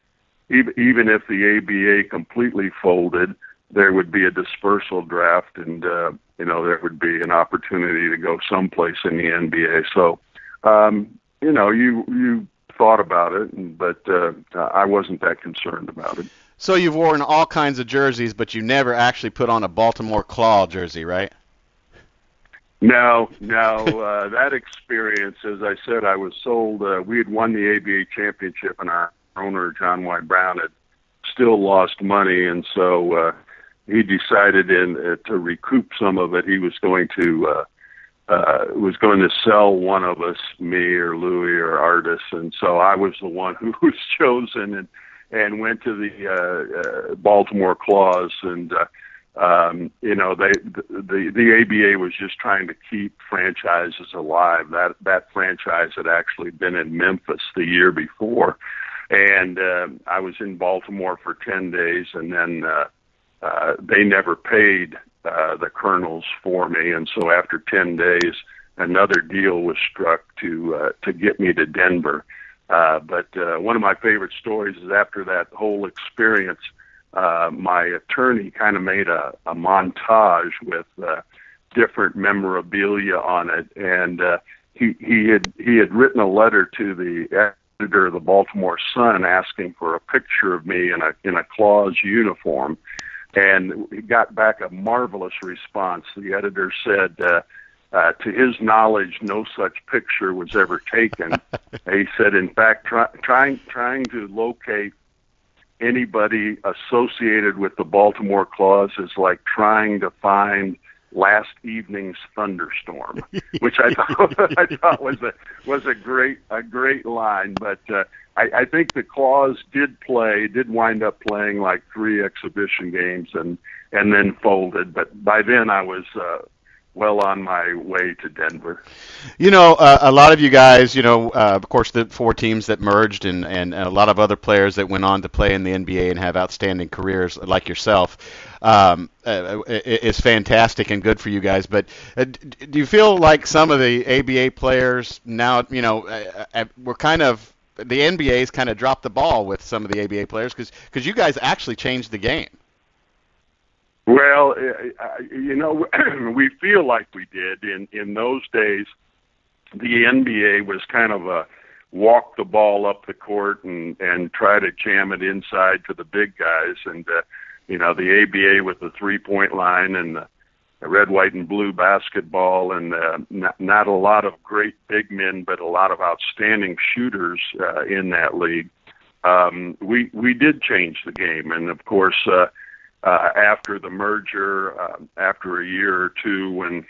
even even if the ABA completely folded, there would be a dispersal draft, and uh, you know there would be an opportunity to go someplace in the NBA. So, um, you know, you you thought about it, but uh, I wasn't that concerned about it. So you've worn all kinds of jerseys, but you never actually put on a Baltimore Claw jersey, right? No, no. uh, that experience, as I said, I was sold. Uh, we had won the ABA championship, and our owner John Y. Brown had still lost money, and so uh, he decided in uh, to recoup some of it, he was going to uh, uh, was going to sell one of us, me or Louis or Artis, and so I was the one who was chosen and and went to the uh, uh, Baltimore Claws, and uh, um, you know they the the ABA was just trying to keep franchises alive. That that franchise had actually been in Memphis the year before, and uh, I was in Baltimore for ten days, and then. Uh, uh, they never paid uh, the colonels for me, and so after ten days, another deal was struck to uh, to get me to Denver. Uh, but uh, one of my favorite stories is after that whole experience, uh, my attorney kind of made a, a montage with uh, different memorabilia on it, and uh, he he had he had written a letter to the editor of the Baltimore Sun asking for a picture of me in a in a claws uniform and he got back a marvelous response. The editor said, uh, uh, to his knowledge, no such picture was ever taken. he said, in fact, try, trying trying to locate anybody associated with the Baltimore Claws is like trying to find last evening's thunderstorm, which I thought I thought was a was a great a great line. But uh, I, I think the Claws did play, did wind up playing like three exhibition games and and then folded. But by then I was uh, well on my way to Denver. You know, uh, a lot of you guys, you know, uh, of course, the four teams that merged, and, and a lot of other players that went on to play in the NBA and have outstanding careers, like yourself, um, uh, is fantastic and good for you guys. But uh, do you feel like some of the ABA players now, you know, uh, uh, were kind of the NBA's kind of dropped the ball with some of the ABA players because because you guys actually changed the game. Well, you know, we feel like we did in in those days. The NBA was kind of a walk the ball up the court and and try to jam it inside to the big guys, and uh, you know the ABA with the three point line and the red, white, and blue basketball, and uh, not, not a lot of great big men, but a lot of outstanding shooters uh, in that league. Um, we we did change the game, and of course, uh, uh, after the merger, uh, after a year or two, when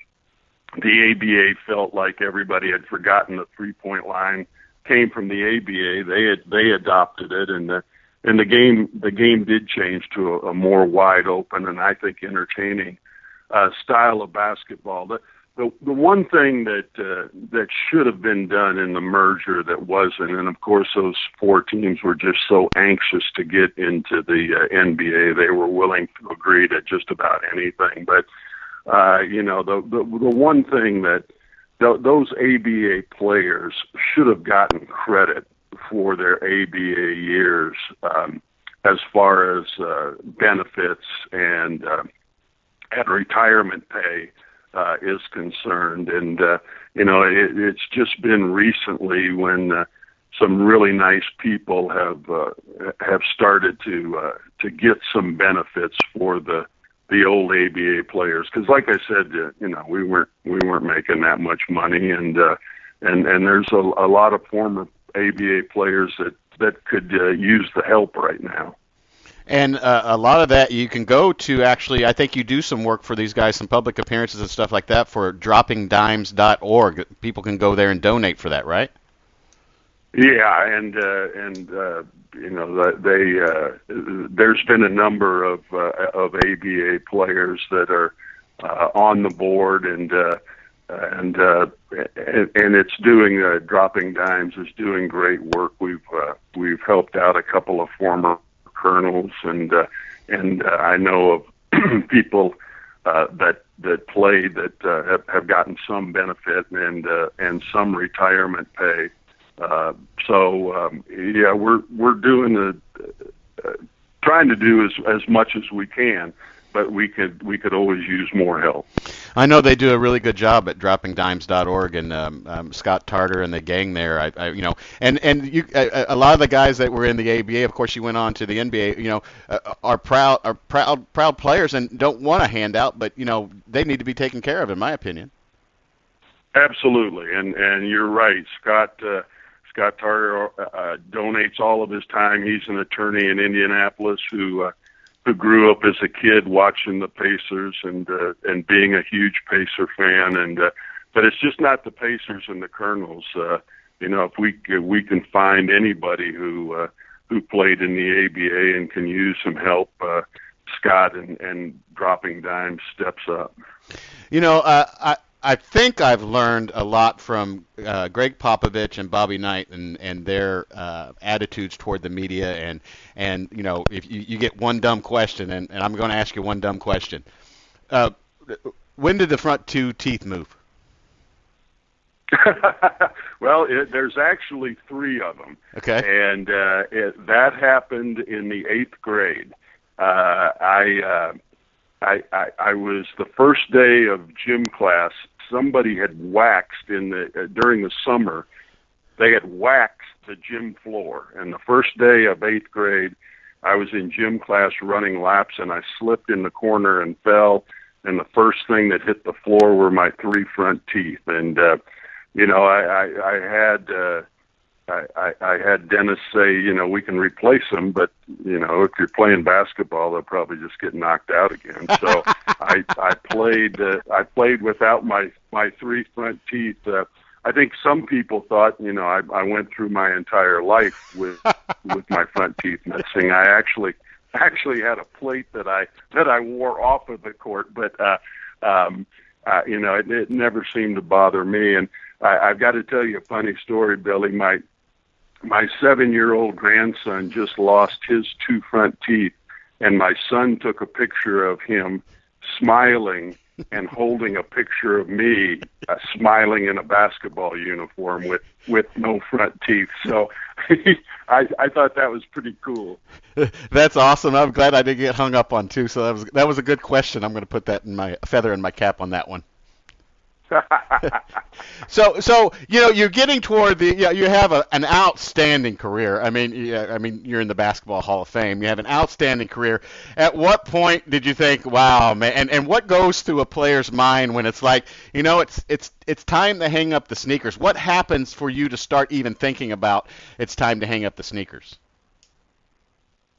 the ABA felt like everybody had forgotten the three point line came from the ABA, they had they adopted it, and the and the game the game did change to a, a more wide open and I think entertaining uh, style of basketball. The, the the one thing that uh, that should have been done in the merger that wasn't, and of course those four teams were just so anxious to get into the uh, NBA, they were willing to agree to just about anything. But uh, you know, the the the one thing that th- those ABA players should have gotten credit for their ABA years um, as far as uh, benefits and uh, and retirement pay uh, is concerned. And uh, you know, it, it's just been recently when uh, some really nice people have uh, have started to uh, to get some benefits for the the old ABA players because, like I said, uh, you know, we weren't we weren't making that much money, and uh, and and there's a, a lot of former ABA players that that could uh, use the help right now. And uh, a lot of that you can go to actually. I think you do some work for these guys, some public appearances and stuff like that for droppingdimes.org. People can go there and donate for that, right? Yeah, and uh, and uh, you know they uh, there's been a number of uh, of ABA players that are uh, on the board and. Uh, and uh, and, and it's doing uh, dropping dimes is doing great work. We've uh, we've helped out a couple of former colonels, and uh, and uh, I know of people uh, that that played that uh, have, have gotten some benefit and uh, and some retirement pay. Uh, so um, yeah, we're we're doing the uh, trying to do as as much as we can but we could we could always use more help. I know they do a really good job at droppingdimes.org and um, um, Scott Tarter and the gang there. I, I you know, and and you a, a, lot of the guys that were in the ABA, of course, you went on to the NBA. You know, uh, are proud are proud proud players and don't want a handout, but you know they need to be taken care of, in my opinion. Absolutely, and and you're right, Scott. Uh, Scott Tarter uh, donates all of his time. He's an attorney in Indianapolis who uh, who grew up as a kid watching the Pacers and uh, and being a huge Pacer fan and uh, but it's just not the Pacers and the Colonels. Uh, you know, if we if we can find anybody who uh, who played in the ABA and can use some help, uh, Scott and and dropping dimes steps up. You know, uh, I I think I've learned a lot from uh, Gregg Popovich and Bobby Knight and and their uh, attitudes toward the media and and you know if you, you get one dumb question and, and I'm going to ask you one dumb question. Uh, when did the front two teeth move? well, it, there's actually three of them. Okay. And uh, it, that happened in the eighth grade. Uh, I. I, I I was the first day of gym class. Somebody had waxed in the uh, during the summer. They had waxed the gym floor, and the first day of eighth grade, I was in gym class running laps, and I slipped in the corner and fell. And the first thing that hit the floor were my three front teeth, and uh, you know I I, I had. Uh, I, I, I had Dennis say, you know, we can replace them, but you know, if you're playing basketball, they'll probably just get knocked out again. So I I played uh, I played without my my three front teeth. Uh, I think some people thought, you know, I, I went through my entire life with with my front teeth missing. I actually actually had a plate that I that I wore off of the court, but uh, um, uh, you know, it, it never seemed to bother me. And I, I've got to tell you a funny story, Billy. My my seven year old grandson just lost his two front teeth, and my son took a picture of him smiling and holding a picture of me uh, smiling in a basketball uniform with with no front teeth. So I I thought that was pretty cool. That's awesome. I'm glad I didn't get hung up on too. So that was that was a good question. I'm going to put that in my feather in my cap on that one. so so you know you're getting toward the you, know, you have a, an outstanding career. I mean yeah, I mean you're in the basketball Hall of Fame. You have an outstanding career. At what point did you think, wow, man? And and what goes through a player's mind when it's like, you know, it's it's it's time to hang up the sneakers. What happens for you to start even thinking about it's time to hang up the sneakers?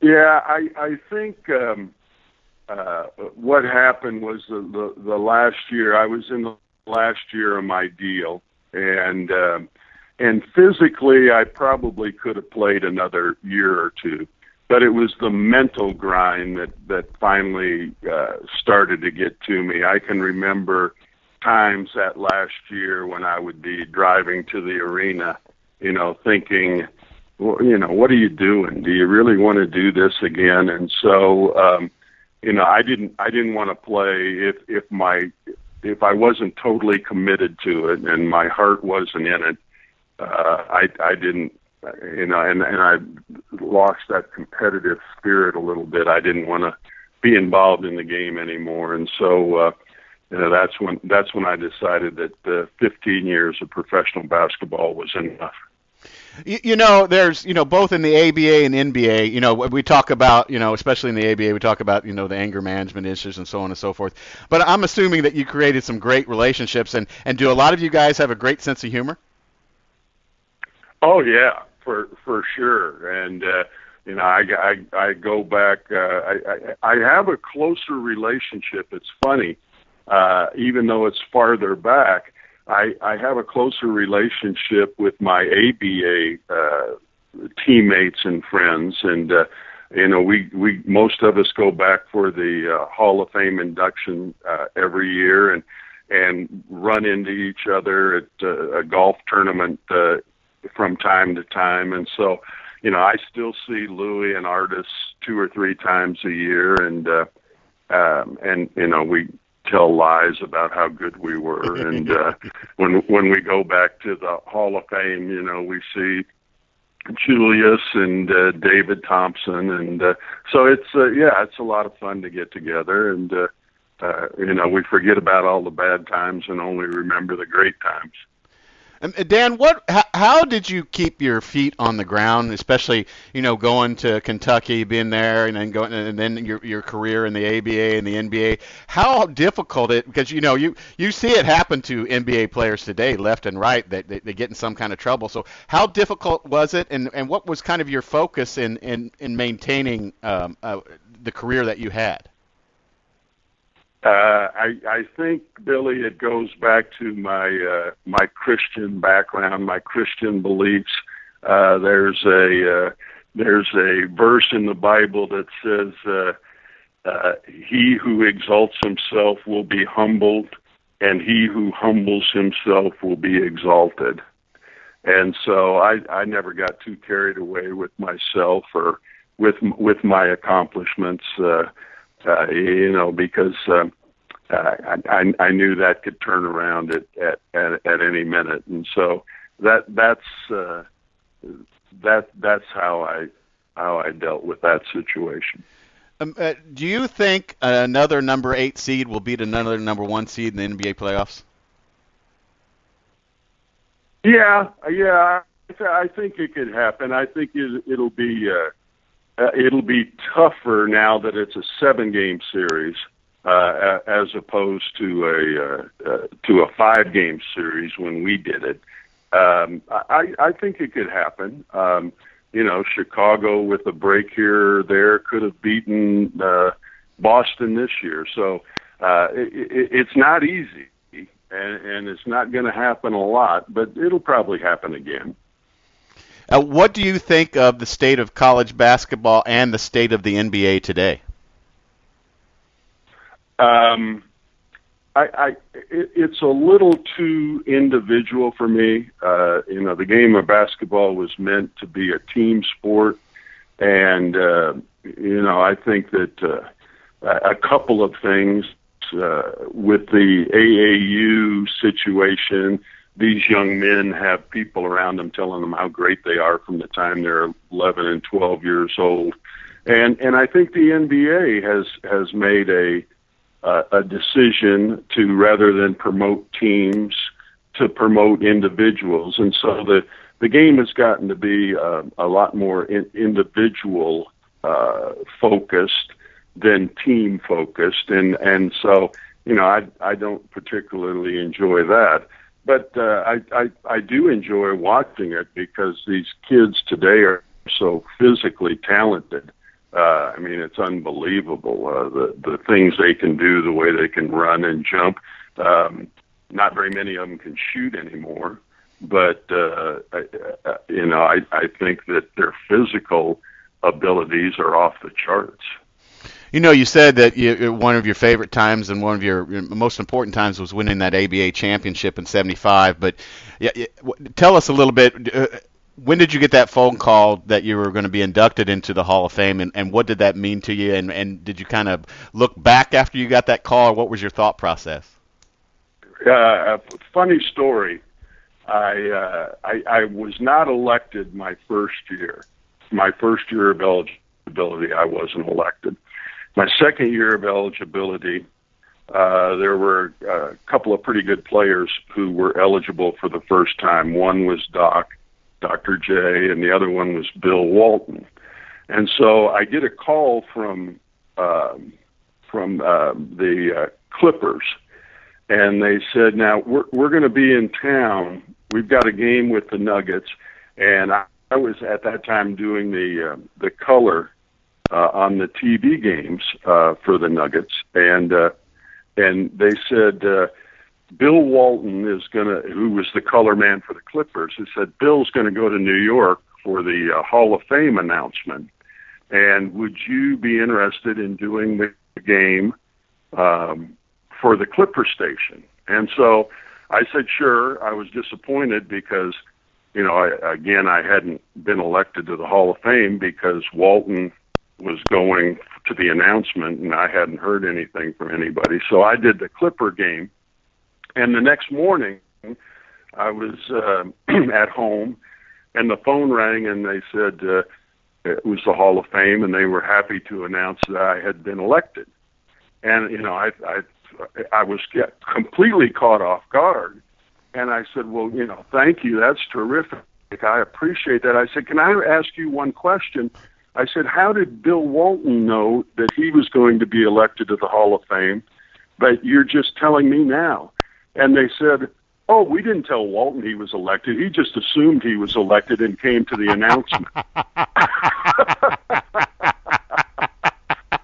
Yeah, I I think um uh what happened was the, the the last year I was in the last year of my deal, and uh, and physically I probably could have played another year or two, but it was the mental grind that that finally uh, started to get to me. I can remember times that last year when I would be driving to the arena, you know, thinking, well, you know, what are you doing? Do you really want to do this again? And so, um, you know, I didn't, I didn't want to play if, if my, if I wasn't totally committed to it and my heart wasn't in it, uh, I I didn't you know and and I lost that competitive spirit a little bit. I didn't want to be involved in the game anymore, and so uh, you know that's when that's when I decided that uh, 15 years of professional basketball was enough. You, you know, there's, you know, both in the ABA and NBA, you know, we talk about, you know, especially in the ABA, we talk about, you know, the anger management issues and so on and so forth. But I'm assuming that you created some great relationships, and and do a lot of you guys have a great sense of humor? Oh yeah, for for sure, and. uh you know, I, I, I go back. Uh, I, I, I have a closer relationship. It's funny, uh, even though it's farther back. I, I have a closer relationship with my ABA uh, teammates and friends, and uh, you know, we we most of us go back for the uh, Hall of Fame induction uh, every year, and and run into each other at uh, a golf tournament uh, from time to time, and so you know, I still see Louis and Artis two or three times a year, and uh, um, and you know we tell lies about how good we were. And uh, when when we go back to the Hall of Fame, you know, we see Julius and uh, David Thompson, and uh, so it's uh, yeah, it's a lot of fun to get together, and uh, uh, you know, we forget about all the bad times and only remember the great times. Um, Dan, what? How, how, did you keep your feet on the ground, especially you know going to Kentucky, being there, and then going, and then your your career in the ABA and the NBA? How difficult it? Because you know you you see it happen to NBA players today, left and right, that they, they get in some kind of trouble. So how difficult was it, and and what was kind of your focus in in in maintaining um, uh, the career that you had? Uh, I, I think Billy, it goes back to my uh, my Christian background, my Christian beliefs. Uh, there's a uh, there's a verse in the Bible that says, uh, uh, "He who exalts himself will be humbled, and he who humbles himself will be exalted." And so I I never got too carried away with myself or with with my accomplishments. Uh, uh, you know, because um, uh, I, I knew that could turn around at, at at at any minute, and so that that's uh, that that's how I how I dealt with that situation. Um, uh, do you think another number eight seed will beat another number one seed in the NBA playoffs? Yeah, yeah, I, th- I think it could happen. I think it, it'll be uh, uh, it'll be tougher now that it's a seven game series uh, as opposed to a uh, uh, to a five game series when we did it. Um, I, I think it could happen. Um, you know, Chicago with a break here or there could have beaten uh, Boston this year. So uh, it, it's not easy, and, and it's not going to happen a lot, but it'll probably happen again. Uh, what do you think of the state of college basketball and the state of the NBA today? Um, I, I it, it's a little too individual for me. Uh, you know, the game of basketball was meant to be a team sport, and uh, you know, I think that uh, a couple of things uh, with the AAU situation. These young men have people around them telling them how great they are from the time they're 11 and 12 years old, and and I think the NBA has has made a uh, a decision to rather than promote teams to promote individuals, and so the the game has gotten to be uh, a lot more in, individual uh, focused than team focused, and and so you know I I don't particularly enjoy that, but uh, I, I I do enjoy watching it because these kids today are so physically talented uh, I mean, it's unbelievable uh, the the things they can do, the way they can run and jump. Um, not very many of them can shoot anymore, but uh, I, uh, you know, I I think that their physical abilities are off the charts. You know, you said that you, one of your favorite times and one of your most important times was winning that ABA championship in '75. But yeah, tell us a little bit. Uh, when did you get that phone call that you were going to be inducted into the Hall of Fame, and, and what did that mean to you? And, and did you kind of look back after you got that call, or what was your thought process? Uh, funny story. I, uh, I I was not elected my first year. My first year of eligibility, I wasn't elected. My second year of eligibility, uh, there were a couple of pretty good players who were eligible for the first time. One was Doc, Dr. J, and the other one was Bill Walton. And so I get a call from um, from uh, the uh, Clippers, and they said, "Now we're we're going to be in town. We've got a game with the Nuggets." And I, I was at that time doing the uh, the color uh, on the TV games uh, for the Nuggets, and uh, and they said. Uh, Bill Walton is to, who was the color man for the Clippers, he said Bill's to go to New York for the uh, Hall of Fame announcement. And would you be interested in doing the game um, for the Clipper station? And so I said, sure. I was disappointed because, you know, I, again, I hadn't been elected to the Hall of Fame because Walton was going to the announcement and I hadn't heard anything from anybody. So I did the Clipper game and the next morning, I was uh, at home, and the phone rang, and they said uh, it was the Hall of Fame, and they were happy to announce that I had been elected. And you know, I I I was completely caught off guard, and I said, "Well, you know, thank you. That's terrific. I appreciate that." I said, "Can I ask you one question?" I said, "How did Bill Walton know that he was going to be elected to the Hall of Fame?" But you're just telling me now. And they said, Oh, we didn't tell Walton he was elected. He just assumed he was elected and came to the announcement.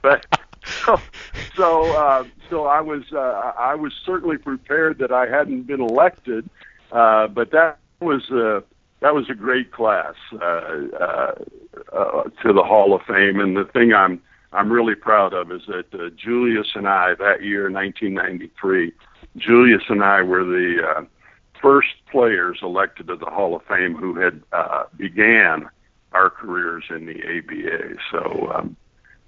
but so so, uh, so I was uh, I was certainly prepared that I hadn't been elected, uh, but that was uh, that was a great class uh, uh, uh, to the Hall of Fame. And the thing I'm I'm really proud of is that uh, Julius and I that year, 1993 Julius and I were the uh, first players elected to the Hall of Fame who had uh, began our careers in the ABA. So um,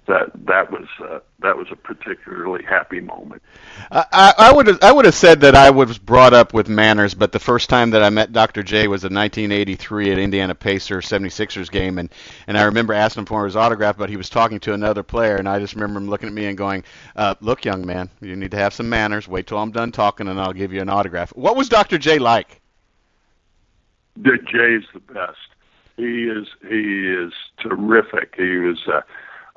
that that was uh, that was a particularly happy moment. I, I would I would have said that I was brought up with manners, but the first time that I met Dr. J was in 1983 at Indiana Pacers 76ers game, and and I remember asking him for his autograph, but he was talking to another player, and I just remember him looking at me and going, uh, "Look, young man, you need to have some manners. Wait till I'm done talking, and I'll give you an autograph." What was Dr. J like? The J's the best. He is he is terrific. He was. Uh,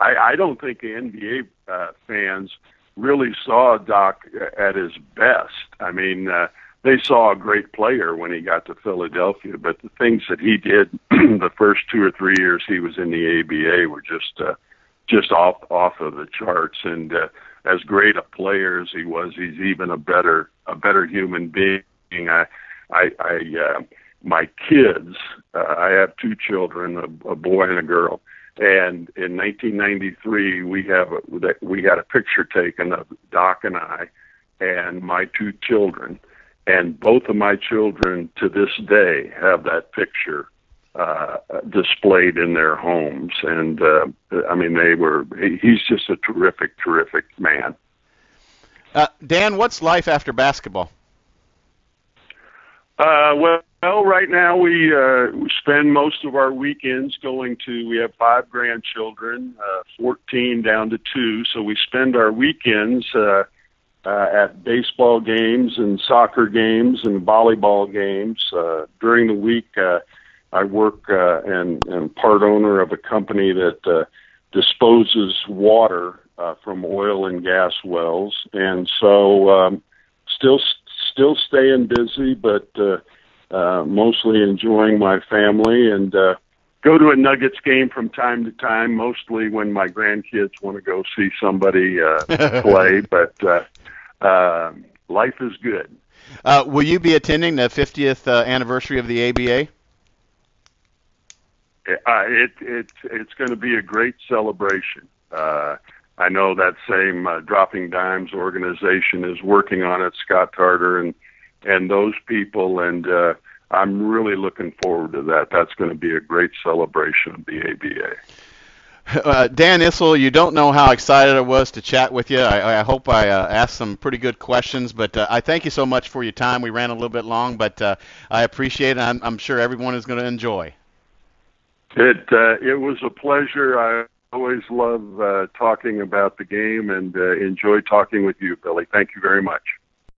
I, I don't think the NBA uh, fans really saw Doc at his best. I mean, uh, they saw a great player when he got to Philadelphia, but the things that he did the first two or three years he was in the ABA were just uh, just off off of the charts. And uh, as great a player as he was, he's even a better a better human being. I I, I uh, my kids, uh, I have two children, a, a boy and a girl and in 1993, we have a, we had a picture taken of Doc and I, and my two children, and both of my children to this day have that picture uh, displayed in their homes. And uh, I mean, they were. He's just a terrific, terrific man. Uh, Dan, what's life after basketball? Uh, well, well, right now we uh, spend most of our weekends going to. We have five grandchildren, uh, fourteen down to two. So we spend our weekends uh, uh, at baseball games and soccer games and volleyball games. Uh, during the week, uh, I work uh, and and part owner of a company that uh, disposes water uh, from oil and gas wells, and so um, still still staying busy, but. Uh, uh, mostly enjoying my family and uh, go to a Nuggets game from time to time, mostly when my grandkids want to go see somebody uh, play. But uh, uh, life is good. Uh, will you be attending the 50th uh, anniversary of the ABA? Uh, it, it, it's going to be a great celebration. Uh, I know that same uh, Dropping Dimes organization is working on it, Scott Tarter and and those people, and uh, I'm really looking forward to that. That's going to be a great celebration of the ABA. Uh, Dan Issel, you don't know how excited I was to chat with you. I, I hope I uh, asked some pretty good questions, but uh, I thank you so much for your time. We ran a little bit long, but uh, I appreciate it. I'm, I'm sure everyone is going to enjoy. It uh, it was a pleasure. I always love uh, talking about the game and uh, enjoy talking with you, Billy. Thank you very much.